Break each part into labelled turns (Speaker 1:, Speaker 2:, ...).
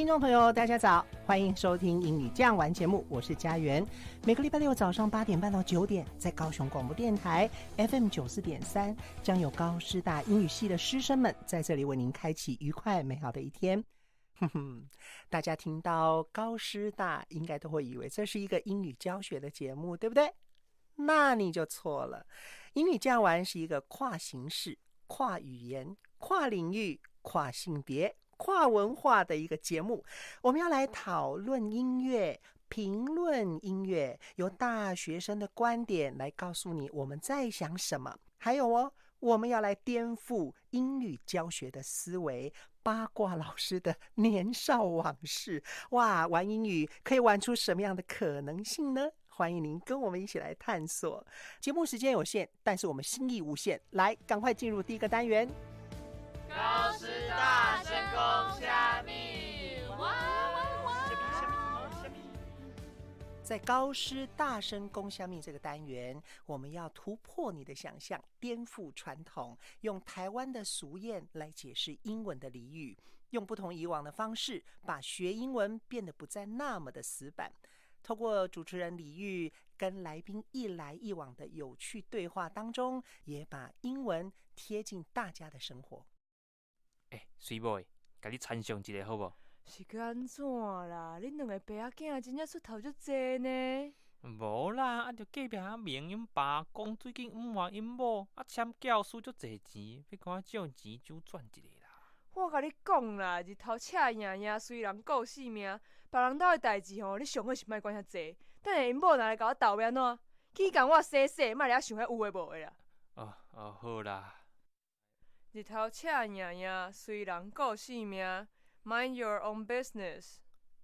Speaker 1: 听众朋友，大家早，欢迎收听《英语这样玩》节目，我是佳媛。每个礼拜六早上八点半到九点，在高雄广播电台 FM 九四点三，将有高师大英语系的师生们在这里为您开启愉快美好的一天。哼哼，大家听到高师大，应该都会以为这是一个英语教学的节目，对不对？那你就错了。英语这样玩是一个跨形式、跨语言、跨领域、跨性别。跨文化的一个节目，我们要来讨论音乐、评论音乐，由大学生的观点来告诉你我们在想什么。还有哦，我们要来颠覆英语教学的思维，八卦老师的年少往事。哇，玩英语可以玩出什么样的可能性呢？欢迎您跟我们一起来探索。节目时间有限，但是我们心意无限。来，赶快进入第一个单元。
Speaker 2: 高师大声虾米，哇哇
Speaker 1: 哇！在高师大声攻虾米这个单元，我们要突破你的想象，颠覆传统，用台湾的俗谚来解释英文的俚语，用不同以往的方式，把学英文变得不再那么的死板。透过主持人李玉跟来宾一来一往的有趣对话当中，也把英文贴近大家的生活。
Speaker 3: 诶，水妹，甲你参详一下好无？
Speaker 4: 是个安怎啦？恁两个爸仔囝真正出头足济呢？
Speaker 3: 无啦，啊，着隔壁阿明因爸讲最近五万因某啊签教书足济钱，要赶快借钱周转一下啦。
Speaker 4: 我甲你讲啦，日头赤赢赢，虽然顾性命，别人兜的代志吼，你上好是莫管遐济。等下因某若来甲我斗要安怎？去共我洗洗，莫遐想遐有诶无诶啦。
Speaker 3: 哦哦，好啦。
Speaker 4: 日头赤影影，虽然顾性命，Mind your own business。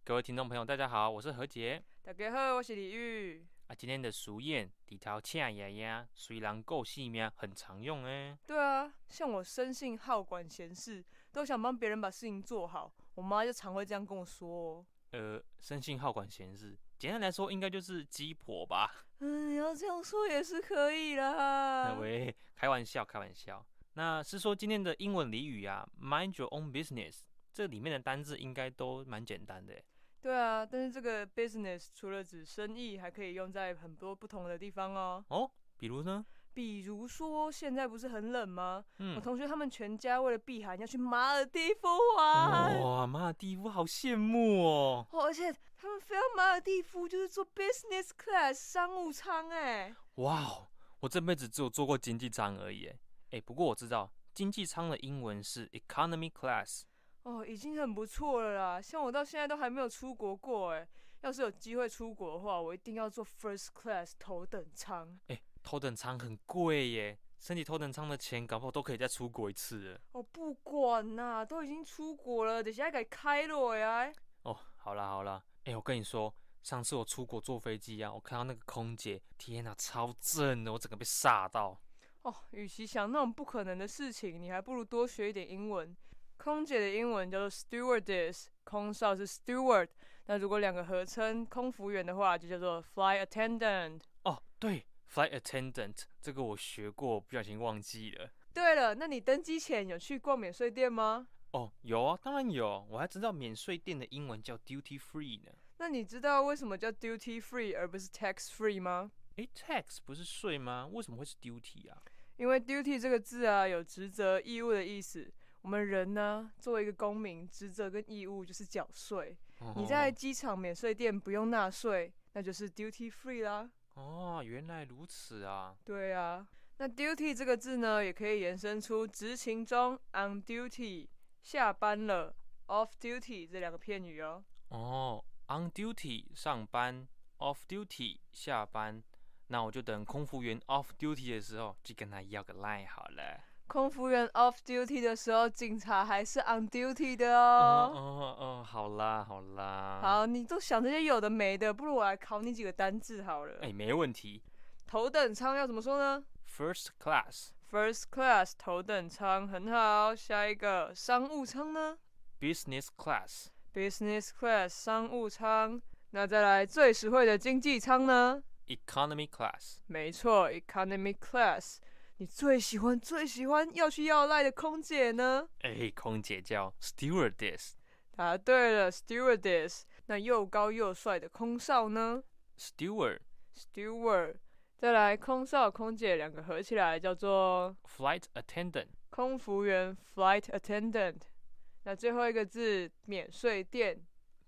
Speaker 3: 各位听众朋友，大家好，我是何杰。
Speaker 4: 大家好，我是李玉。
Speaker 3: 啊，今天的俗谚“日头赤影影，虽然顾性命”很常用诶。
Speaker 4: 对啊，像我生性好管闲事，都想帮别人把事情做好，我妈就常会这样跟我说哦。
Speaker 3: 呃，生性好管闲事，简单来说，应该就是鸡婆吧？
Speaker 4: 嗯，要这样说也是可以啦。
Speaker 3: 喂，开玩笑，开玩笑。那是说今天的英文俚语啊，Mind your own business，这里面的单字应该都蛮简单的。
Speaker 4: 对啊，但是这个 business 除了指生意，还可以用在很多不同的地方哦。
Speaker 3: 哦，比如呢？
Speaker 4: 比如说现在不是很冷吗？嗯，我同学他们全家为了避寒要去马尔蒂夫玩。
Speaker 3: 哇，马尔蒂夫好羡慕哦。
Speaker 4: 哦，而且他们飞到马尔蒂夫就是坐 business class 商务舱哎。
Speaker 3: 哇，我这辈子只有坐过经济舱而已。哎，不过我知道经济舱的英文是 economy class。
Speaker 4: 哦，已经很不错了啦。像我到现在都还没有出国过，哎，要是有机会出国的话，我一定要坐 first class 头等舱。
Speaker 3: 哎，头等舱很贵耶，升级头等舱的钱，搞不好都可以再出国一次。
Speaker 4: 哦，不管啦，都已经出国了，等下该开了呀。
Speaker 3: 哦，好啦好啦，哎，我跟你说，上次我出国坐飞机啊，我看到那个空姐，天哪，超正的，我整个被吓到。
Speaker 4: 哦，与其想那种不可能的事情，你还不如多学一点英文。空姐的英文叫做 stewardess，空少是 steward。那如果两个合称空服员的话，就叫做 fly attendant。
Speaker 3: 哦，对，fly attendant 这个我学过，不小心忘记了。
Speaker 4: 对了，那你登机前有去逛免税店吗？
Speaker 3: 哦，有啊，当然有。我还知道免税店的英文叫 duty free 呢。
Speaker 4: 那你知道为什么叫 duty free 而不是 tax free 吗？
Speaker 3: 诶 t a x 不是税吗？为什么会是 duty 啊？
Speaker 4: 因为 duty 这个字啊，有职责、义务的意思。我们人呢，作为一个公民，职责跟义务就是缴税。你在机场免税店不用纳税，那就是 duty free 啦。
Speaker 3: 哦，原来如此啊。
Speaker 4: 对啊，那 duty 这个字呢，也可以延伸出执勤中 on duty，下班了 off duty 这两个片语哦。
Speaker 3: 哦，on duty 上班，off duty 下班。那我就等空服员 off duty 的时候，去跟他要个 line 好了。
Speaker 4: 空服员 off duty 的时候，警察还是 on duty 的
Speaker 3: 哦
Speaker 4: 哦。
Speaker 3: 哦哦，好啦好啦。。
Speaker 4: 好，你都想这些有的没的，不如我来考你几个单字好了。
Speaker 3: 哎，没问题。
Speaker 4: 头等舱要怎么说呢
Speaker 3: First
Speaker 4: class,？First class 头等舱很好。下一个商务舱呢
Speaker 3: business
Speaker 4: class,？Business class 商务舱。那再来最实惠的经济舱呢？
Speaker 3: Economy class,
Speaker 4: 没错，Economy class。你最喜欢最喜欢要去要赖的空姐呢？
Speaker 3: 哎，空姐叫 stewardess,
Speaker 4: 答对了，Stewardess。那又高又帅的空少呢 steward,？Steward。再来，空少、空姐两个合起来叫做
Speaker 3: flight attendant,
Speaker 4: 空服员 （Flight Attendant）。那最后一个字，免税店。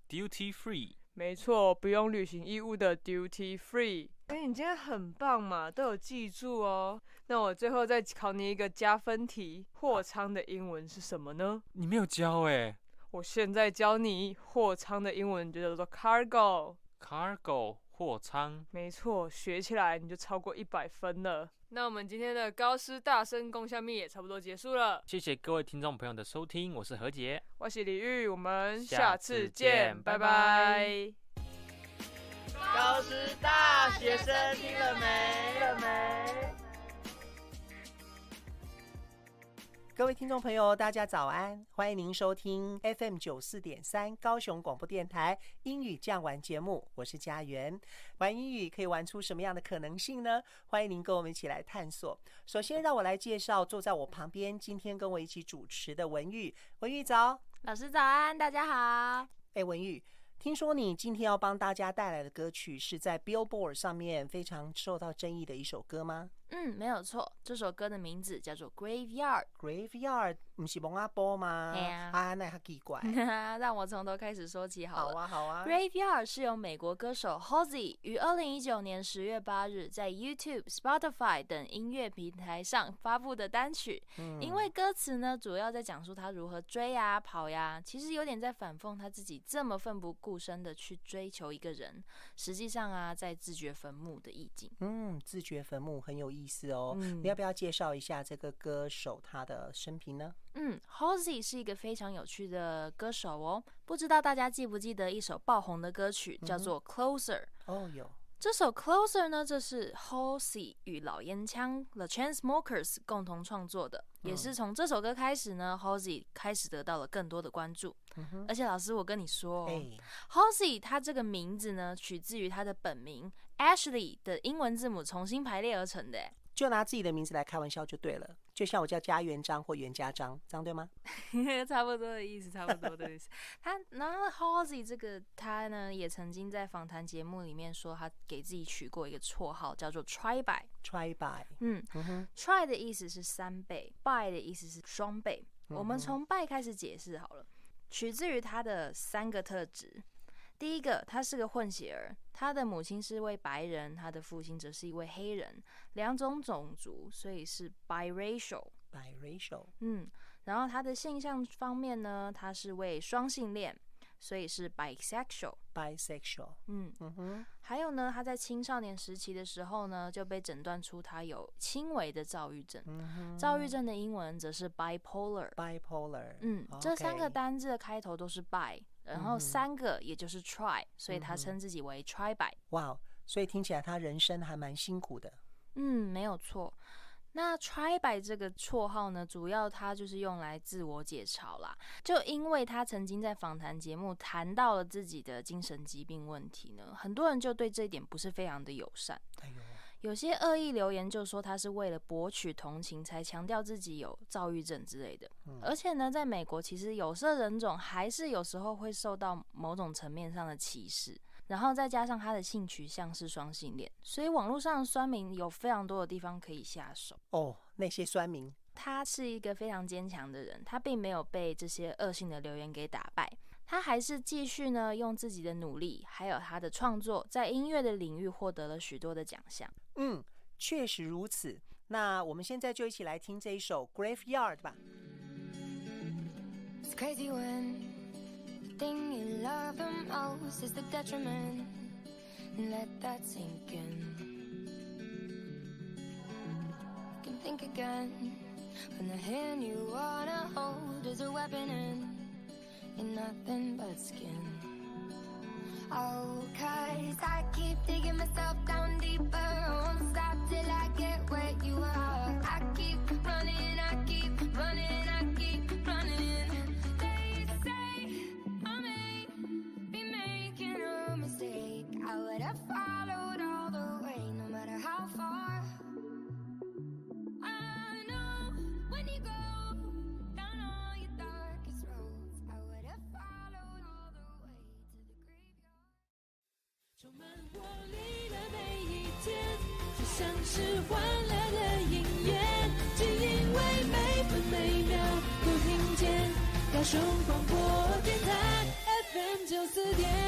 Speaker 3: duty free.
Speaker 4: 没错，不用履行义务的 duty free。哎，你今天很棒嘛，都有记住哦。那我最后再考你一个加分题，货仓的英文是什么呢？
Speaker 3: 你没有教哎。
Speaker 4: 我现在教你，货仓的英文就叫做 cargo。
Speaker 3: cargo 货仓。
Speaker 4: 没错，学起来你就超过一百分了。那我们今天的高师大声共下面也差不多结束了。
Speaker 3: 谢谢各位听众朋友的收听，我是何杰。
Speaker 4: 我是李玉，我们
Speaker 3: 下
Speaker 4: 下
Speaker 3: 次
Speaker 4: 次
Speaker 3: 见
Speaker 4: 见，拜
Speaker 3: 拜拜
Speaker 4: 拜
Speaker 2: 高师大学生听了没？了没？
Speaker 1: 各位听众朋友，大家早安！欢迎您收听 FM 九四点三高雄广播电台英语酱玩节目，我是佳媛。玩英语可以玩出什么样的可能性呢？欢迎您跟我们一起来探索。首先，让我来介绍坐在我旁边，今天跟我一起主持的文玉。文玉早，
Speaker 5: 老师早安，大家好。
Speaker 1: 哎，文玉，听说你今天要帮大家带来的歌曲是在 Billboard 上面非常受到争议的一首歌吗
Speaker 5: 嗯，没有错，这首歌的名字叫做《Graveyard》。
Speaker 1: ？Graveyard 不是蒙阿波吗？
Speaker 5: 嘿啊
Speaker 1: 啊，那还奇怪。
Speaker 5: 让我从头开始说起好了。
Speaker 1: 好啊，好啊。
Speaker 5: Graveyard 是由美国歌手 Halsey 于二零一九年十月八日在 YouTube、Spotify 等音乐平台上发布的单曲。
Speaker 1: 嗯
Speaker 5: 因为歌词呢，主要在讲述他如何追呀、跑呀，其实有点在反讽他自己这么奋不顾身的去追求一个人，实际上啊，在自掘坟墓的意境。
Speaker 1: 嗯，自掘坟墓很有意思哦。
Speaker 5: 嗯
Speaker 1: 你要不要介绍一下这个歌手他的生平呢？
Speaker 5: 嗯，Halsey 是一个非常有趣的歌手哦。不知道大家记不记得一首爆红的歌曲，叫做《Closer》。
Speaker 1: 哦，有。
Speaker 5: 这首《Closer》呢，这是 Halsey 与老烟枪 The Chainsmokers 共同创作的，也是从这首歌开始呢，Halsey 开始得到了更多的关注。
Speaker 1: 嗯，
Speaker 5: 而且老师，我跟你说、，Halsey 他这个名字呢，取自于他的本名 Ashley 的英文字母重新排列而成的。
Speaker 1: 就拿自己的名字来开玩笑就对了。就像我叫家元章或袁家章，这样对吗？
Speaker 5: 差不多的意思，差不多的意思。他然后 Halsey 这个他呢，也曾经在访谈节目里面说，他给自己取过一个绰号，叫做 Try by。
Speaker 1: Try by，
Speaker 5: 嗯，，Try 的意思是三倍，by 的意思是双倍。我们从 by 开始解释好了，取自于他的三个特质。第一个，他是个混血儿，他的母亲是位白人，他的父亲则是一位黑人，两种种族，所以是 biracial。
Speaker 1: biracial，
Speaker 5: 嗯，然后他的性向方面呢，他是位双性恋，所以是 bisexual。
Speaker 1: bisexual，
Speaker 5: 嗯，
Speaker 1: 嗯哼，
Speaker 5: 还有呢，他在青少年时期的时候呢，就被诊断出他有轻微的躁郁症。
Speaker 1: 嗯，
Speaker 5: 躁郁症的英文则是 bipolar。
Speaker 1: bipolar，
Speaker 5: 嗯，这三个单字的开头都是 bi，然后三个也就是 try，所以他称自己为 try by。
Speaker 1: 哇，所以听起来他人生还蛮辛苦的。
Speaker 5: 嗯，没有错。那 try by 这个绰号呢，主要他就是用来自我解嘲啦。就因为他曾经在访谈节目谈到了自己的精神疾病问题呢，很多人就对这一点不是非常的友善。
Speaker 1: 哎呦，
Speaker 5: 有些恶意留言就说他是为了博取同情才强调自己有躁郁症之类的。
Speaker 1: 嗯
Speaker 5: 而且呢，在美国其实有色人种还是有时候会受到某种层面上的歧视。然后再加上他的性取向是双性恋，所以网络上的酸民有非常多的地方可以下手。
Speaker 1: 哦，那些酸民，
Speaker 5: 他是一个非常坚强的人，他并没有被这些恶性的留言给打败，他还是继续呢用自己的努力，还有他的创作，在音乐的领域获得了许多的奖项。
Speaker 1: 嗯，确实如此。那我们现在就一起来听这一首《Graveyard》吧。
Speaker 6: It's crazy when the thing you love the most is the detriment. And let that sink in. You can think again. When the hand you wanna hold is a weapon and you're nothing but skin. Cause I keep digging myself down deeper. Won't stop till I get where you are. I
Speaker 7: 是欢乐的音乐，只因为每分每秒都听见。高雄广播电台 FM 九四点。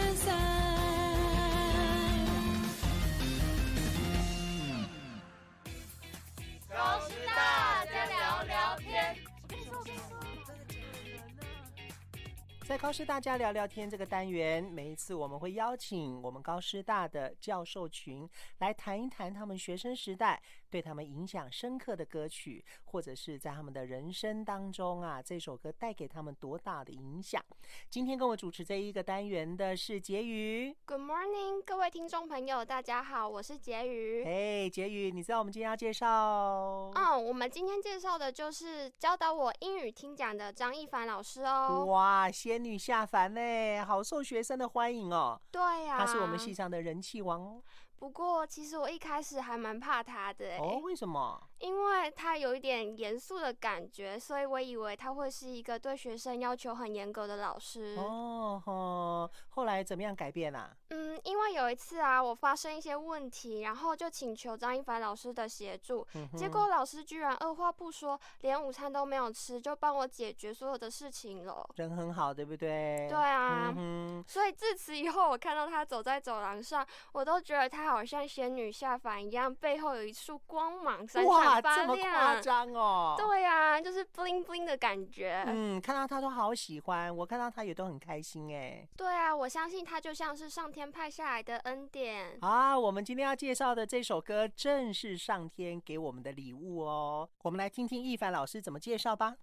Speaker 1: 高师大家聊聊天这个单元，每一次我们会邀请我们高师大的教授群来谈一谈他们学生时代对他们影响深刻的歌曲，或者是在他们的人生当中啊，这首歌带给他们多大的影响。今天跟我主持这一个单元的是婕妤。
Speaker 8: Good morning，各位听众朋友，大家好，我是婕妤。
Speaker 1: 哎，婕妤，你知道我们今天要介绍？
Speaker 8: 嗯，我们今天介绍的就是教导我英语听讲的张一凡老师哦。
Speaker 1: 哇，仙女下凡呢，好受学生的欢迎哦。
Speaker 8: 对呀、
Speaker 1: 他是我们系上的人气王哦。
Speaker 8: 不过，其实我一开始还蛮怕他的、欸，
Speaker 1: 哦，为什么？
Speaker 8: 因为他有一点严肃的感觉，所以我以为他会是一个对学生要求很严格的老师。
Speaker 1: 哦吼，后来怎么样改变啊？
Speaker 8: 嗯，因为有一次啊，我发生一些问题，然后就请求张一凡老师的协助，
Speaker 1: 嗯
Speaker 8: 结果老师居然二话不说，连午餐都没有吃，就帮我解决所有的事情了。
Speaker 1: 人很好，对不对？
Speaker 8: 对啊
Speaker 1: 嗯，
Speaker 8: 所以自此以后，我看到他走在走廊上，我都觉得他好像仙女下凡一样，背后有一束光芒闪
Speaker 1: 哇，
Speaker 8: 闪发
Speaker 1: 这么夸。张哦！
Speaker 8: 对呀、就是 bling bling 的感觉。
Speaker 1: 嗯，看到他都好喜欢，我看到他也都很开心哎。
Speaker 8: 对啊，我相信他就像是上天派下来的恩典。
Speaker 1: 啊，我们今天要介绍的这首歌正是上天给我们的礼物哦。我们来听听一凡老师怎么介绍吧。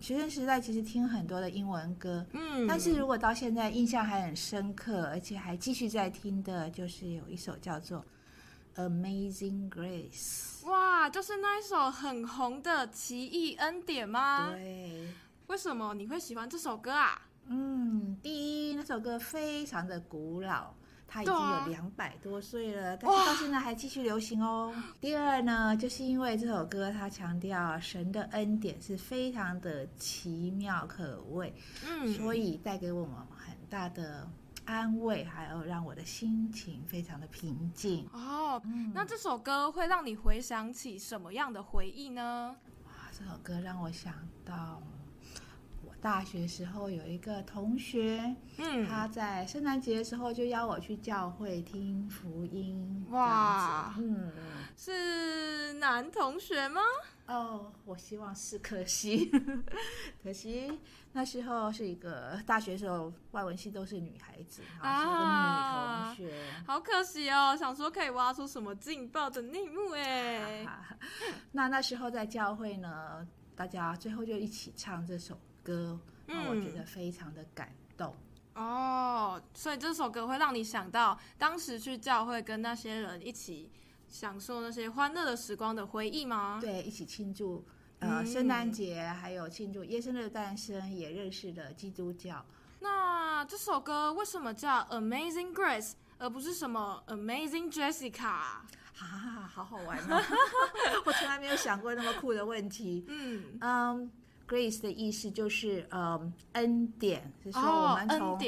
Speaker 9: 学生时代其实听很多的英文歌，
Speaker 10: 嗯
Speaker 9: 但是如果到现在印象还很深刻，而且还继续在听的，就是有一首叫做《Amazing Grace》。
Speaker 10: 哇，就是那一首很红的《奇异恩典》吗？
Speaker 9: 对，
Speaker 10: 为什么你会喜欢这首歌啊？
Speaker 9: 嗯，第一那首歌非常的古老，它已经有两百多岁了，但是到现在还继续流行哦。第二呢，就是因为这首歌它强调神的恩典是非常的奇妙可畏，
Speaker 10: 嗯
Speaker 9: 所以带给我们很大的安慰，还有让我的心情非常的平静。
Speaker 10: 哦，
Speaker 9: 嗯
Speaker 10: 那这首歌会让你回想起什么样的回忆呢？
Speaker 9: 哇，这首歌让我想到我大学时候有一个同学，
Speaker 10: 嗯
Speaker 9: 他在圣诞节的时候就邀我去教会听福音。
Speaker 10: 哇
Speaker 9: 嗯，
Speaker 10: 是男同学吗？
Speaker 9: 哦，我希望是，可惜，可惜那时候是一个大学时候外文系都是女孩子，啊，是一个女同学。
Speaker 10: 好可惜哦，想说可以挖出什么劲爆的内幕哎。
Speaker 9: 那那时候在教会呢，大家最后就一起唱这首歌，让我觉得非常的感动。
Speaker 10: 哦，所以这首歌会让你想到当时去教会跟那些人一起享受那些欢乐的时光的回忆吗？
Speaker 9: 对，一起庆祝呃
Speaker 10: 嗯
Speaker 9: 圣诞节，还有庆祝耶稣的诞生，也认识了基督教。
Speaker 10: 那这首歌为什么叫 Amazing Grace，而不是什么 Amazing Jessica？
Speaker 9: 啊，好好玩哦！我从来没有想过那么酷的问题。
Speaker 10: 嗯
Speaker 9: 嗯、r a c e 的意思就是嗯恩典，是说
Speaker 10: 哦
Speaker 9: 我们从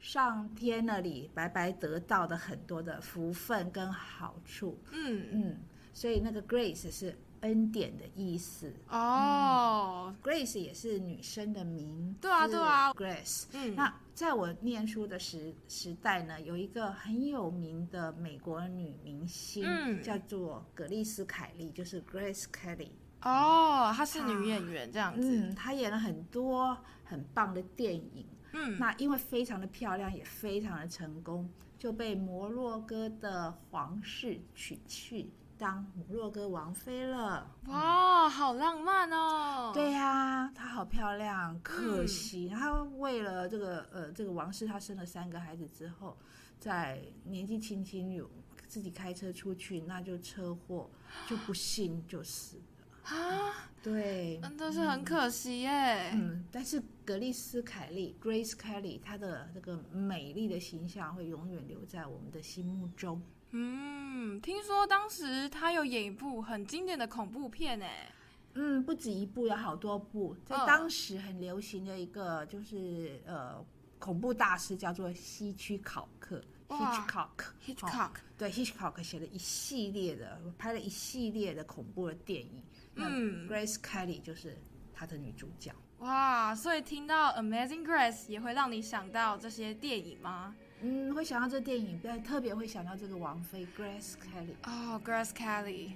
Speaker 9: 上天那里白白得到的很多的福分跟好处。
Speaker 10: 嗯
Speaker 9: 嗯，所以那个 Grace 是恩典的意思。
Speaker 10: 哦
Speaker 9: ，Grace 也是女生的名。
Speaker 10: 对啊对啊
Speaker 9: ，Grace。
Speaker 10: 嗯
Speaker 9: 那在我念书的时时代呢，有一个很有名的美国女明星，
Speaker 10: 嗯
Speaker 9: 叫做格丽斯凯利，就是 Grace Kelly。
Speaker 10: 哦，她是女演员这样子。
Speaker 9: 嗯，她演了很多很棒的电影。
Speaker 10: 嗯
Speaker 9: 那因为非常的漂亮，也非常的成功，就被摩洛哥的皇室娶去当摩洛哥王妃了。
Speaker 10: 哇，好浪漫哦！
Speaker 9: 对呀、她好漂亮，可惜、她为了这个呃这个王室，她生了三个孩子之后，在年纪轻轻有自己开车出去，那就车祸，就不幸就死了。
Speaker 10: 啊，
Speaker 9: 对，
Speaker 10: 真的是很可惜耶。
Speaker 9: 嗯，但是格丽斯·凯利 （Grace Kelly） 她的这个美丽的形象会永远留在我们的心目中。
Speaker 10: 嗯，听说当时她有演一部很经典的恐怖片哎。
Speaker 9: 嗯，不止一部，有好多部。在
Speaker 10: 嗯
Speaker 9: 当时很流行的一个就是呃恐怖大师叫做希区考克 （Hitchcock）。
Speaker 10: Hitchcock
Speaker 9: 哦对，Hitchcock 写了一系列的，拍了一系列的恐怖的电影。那
Speaker 10: 嗯
Speaker 9: Grace Kelly 就是她的女主角。
Speaker 10: 哇，所以听到《Amazing Grace》也会让你想到这些电影吗？
Speaker 9: 嗯，会想到这电影，不要特别会想到这个王妃 Grace Kelly。
Speaker 10: 哦，Grace Kelly。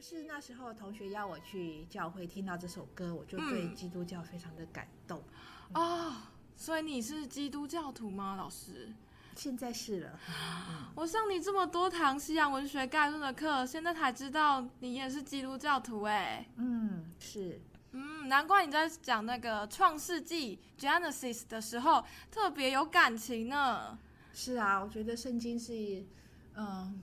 Speaker 9: 就是那时候同学邀我去教会听到这首歌，我就对
Speaker 10: 嗯
Speaker 9: 基督教非常的感动。
Speaker 10: 哦，所以你是基督教徒吗，老师？
Speaker 9: 现在是了，
Speaker 10: 我上你这么多堂西洋文学概论的课，现在才知道你也是基督教徒哎。
Speaker 9: 嗯，是。
Speaker 10: 嗯，难怪你在讲那个创世纪 Genesis 的时候特别有感情呢。
Speaker 9: 是啊，我觉得圣经是，嗯，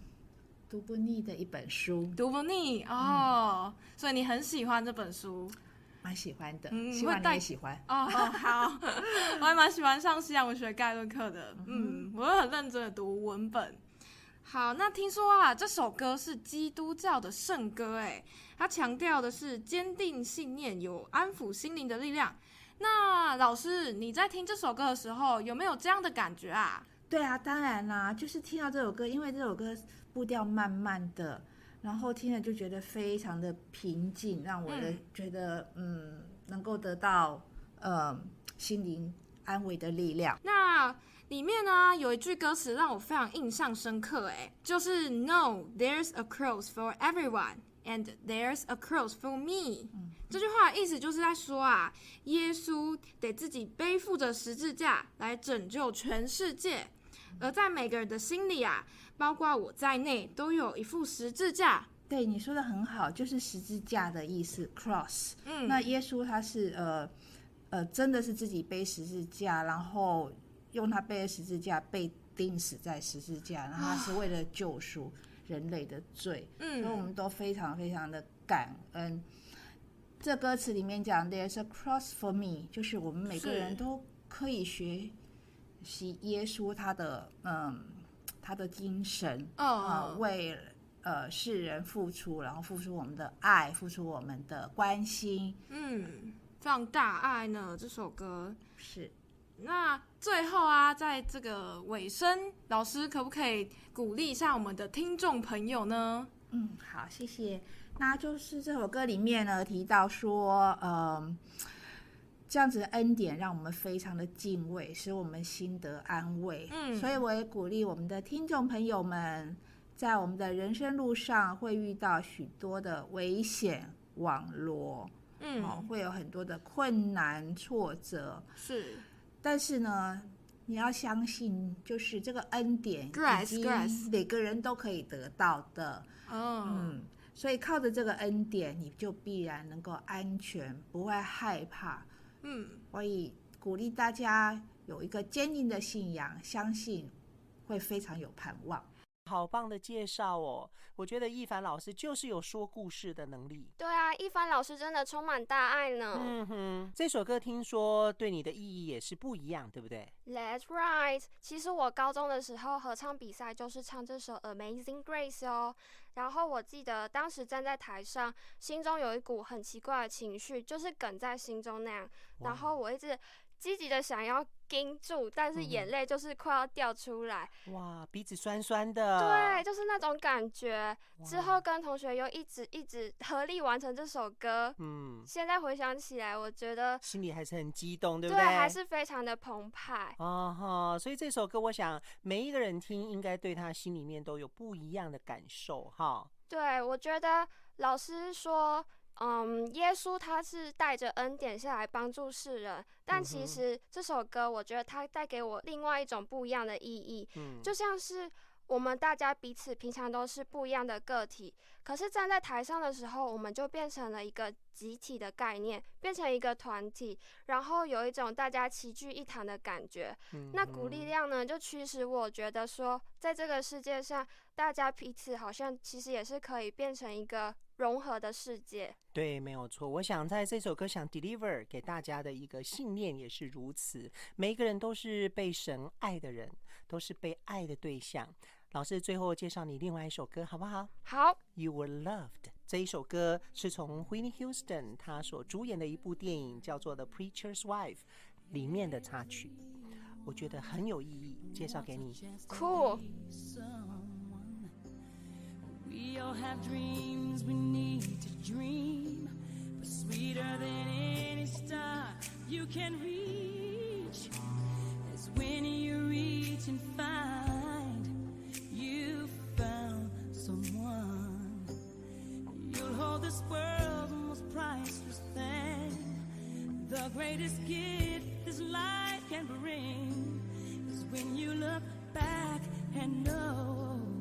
Speaker 9: 读不腻的一本书，
Speaker 10: 读不腻哦，所以你很喜欢这本书。
Speaker 9: 蛮喜欢的，
Speaker 10: 嗯
Speaker 9: 希望你也喜欢。
Speaker 10: 哦，好，我还蛮喜欢上西洋文学概论课的，嗯，我会很认真的读文本。好，那听说啊，这首歌是基督教的圣歌，哎，它强调的是坚定信念，有安抚心灵的力量。那老师，你在听这首歌的时候，有没有这样的感觉啊？
Speaker 9: 对啊，当然啦，就是听到这首歌，因为这首歌步调慢慢的，然后听了就觉得非常的平静，让我的
Speaker 10: 嗯
Speaker 9: 觉得嗯能够得到呃心灵安慰的力量。
Speaker 10: 那里面呢有一句歌词让我非常印象深刻，哎，就是 No, there's a cross for everyone, and there's a cross for me。这句话的意思就是在说啊，耶稣得自己背负着十字架来拯救全世界，而在每个人的心里啊，包括我在内，都有一副十字架。
Speaker 9: 对你说的很好，就是十字架的意思，cross。
Speaker 10: 嗯
Speaker 9: 那耶稣他是呃呃，真的是自己背十字架，然后用他背的十字架被钉死在十字架，然后他是为了救赎人类的罪，
Speaker 10: 嗯
Speaker 9: 所以我们都非常非常的感恩。这歌词里面讲 “There's a cross for me”，就是我们每个人都可以学习耶稣他的嗯他的精神
Speaker 10: 哦
Speaker 9: 啊、为呃世人付出，然后付出我们的爱，付出我们的关心，
Speaker 10: 嗯，非常大爱呢这首歌。
Speaker 9: 是。
Speaker 10: 那最后啊，在这个尾声，老师可不可以鼓励一下我们的听众朋友呢？
Speaker 9: 嗯，好，谢谢。那就是这首歌里面呢提到说，嗯，这样子的恩典让我们非常的敬畏，使我们心得安慰。
Speaker 10: 嗯
Speaker 9: 所以我也鼓励我们的听众朋友们，在我们的人生路上会遇到许多的危险网罗，
Speaker 10: 嗯
Speaker 9: 哦，会有很多的困难挫折，
Speaker 10: 是，
Speaker 9: 但是呢。你要相信，就是这个恩典以及每个人都可以得到的。
Speaker 10: 哦，
Speaker 9: 嗯，所以靠着这个恩典，你就必然能够安全，不会害怕。
Speaker 10: 嗯，
Speaker 9: 所以鼓励大家有一个坚定的信仰，相信会非常有盼望。
Speaker 1: 好棒的介绍哦！我觉得一凡老师就是有说故事的能力。
Speaker 8: 对啊，一凡老师真的充满大爱呢。
Speaker 1: 嗯哼，这首歌听说对你的意义也是不一样，对不对
Speaker 8: ？That's right。其实我高中的时候合唱比赛就是唱这首《Amazing Grace》哦。然后我记得当时站在台上，心中有一股很奇怪的情绪，就是梗在心中那样。然后我一直。积极的想要盯住，但是眼泪就是快要掉出来。
Speaker 1: 哇，鼻子酸酸的。
Speaker 8: 对，就是那种感觉。之后跟同学又一直一直合力完成这首歌。嗯，现在回想起来，我觉得
Speaker 1: 心里还是很激动，对不对？
Speaker 8: 对，还是非常的澎湃。
Speaker 1: 哦哈，所以这首歌，我想每一个人听，应该对他心里面都有不一样的感受哈。
Speaker 8: 对，我觉得老师说。嗯，耶稣他是带着恩典下来帮助世人，但其实这首歌，我觉得它带给我另外一种不一样的意义，就像是我们大家彼此平常都是不一样的个体，可是站在台上的时候，我们就变成了一个集体的概念，变成一个团体，然后有一种大家齐聚一堂的感觉。那股力量呢，就驱使我觉得说，在这个世界上，大家彼此好像其实也是可以变成一个。融合的世界，
Speaker 1: 对，没有错。我想在这首歌想 deliver 给大家的一个信念也是如此。每一个人都是被神爱的人，都是被爱的对象。老师最后介绍你另外一首歌，好不好？
Speaker 8: 好。
Speaker 1: You were loved 这一首歌是从 Whitney Houston 他所主演的一部电影叫做《The Preacher's Wife》里面的插曲，我觉得很有意义，介绍给你。
Speaker 8: Cool。
Speaker 11: We all have dreams we need to dream, but sweeter than any star you can reach is when you reach and find you found someone. You'll hold this world's most priceless thing. The greatest gift this life can bring is when you look back and know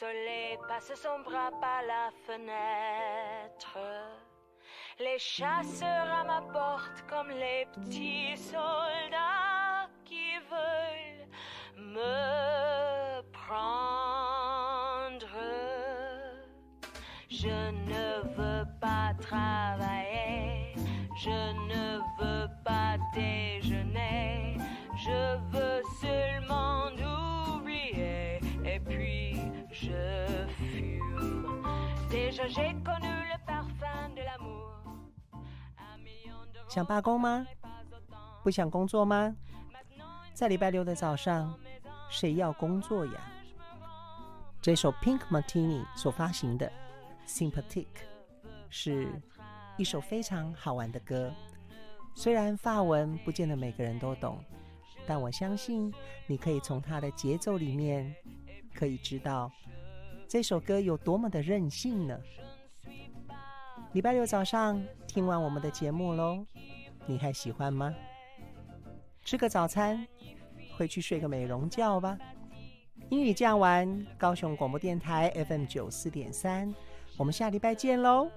Speaker 6: soleil passe son bras par la fenêtre. Les chasseurs à ma porte comme les petits soldats veulent me prendre. Je ne veux pas travailler, je ne veux pas déjeuner, je veux
Speaker 1: 想罢工吗？不想工作吗？在礼拜六的早上，谁要工作呀？这首 Pink Martini 所发行的《Sympathetic》是一首非常好玩的歌。虽然法文不见得每个人都懂，但我相信你可以从它的节奏里面可以知道这首歌有多么的任性呢。礼拜六早上听完我们的节目喽，你还喜欢吗？吃个早餐。回去睡个美容觉吧。英语讲完，高雄广播电台 FM 九四点三，我们下礼拜见喽。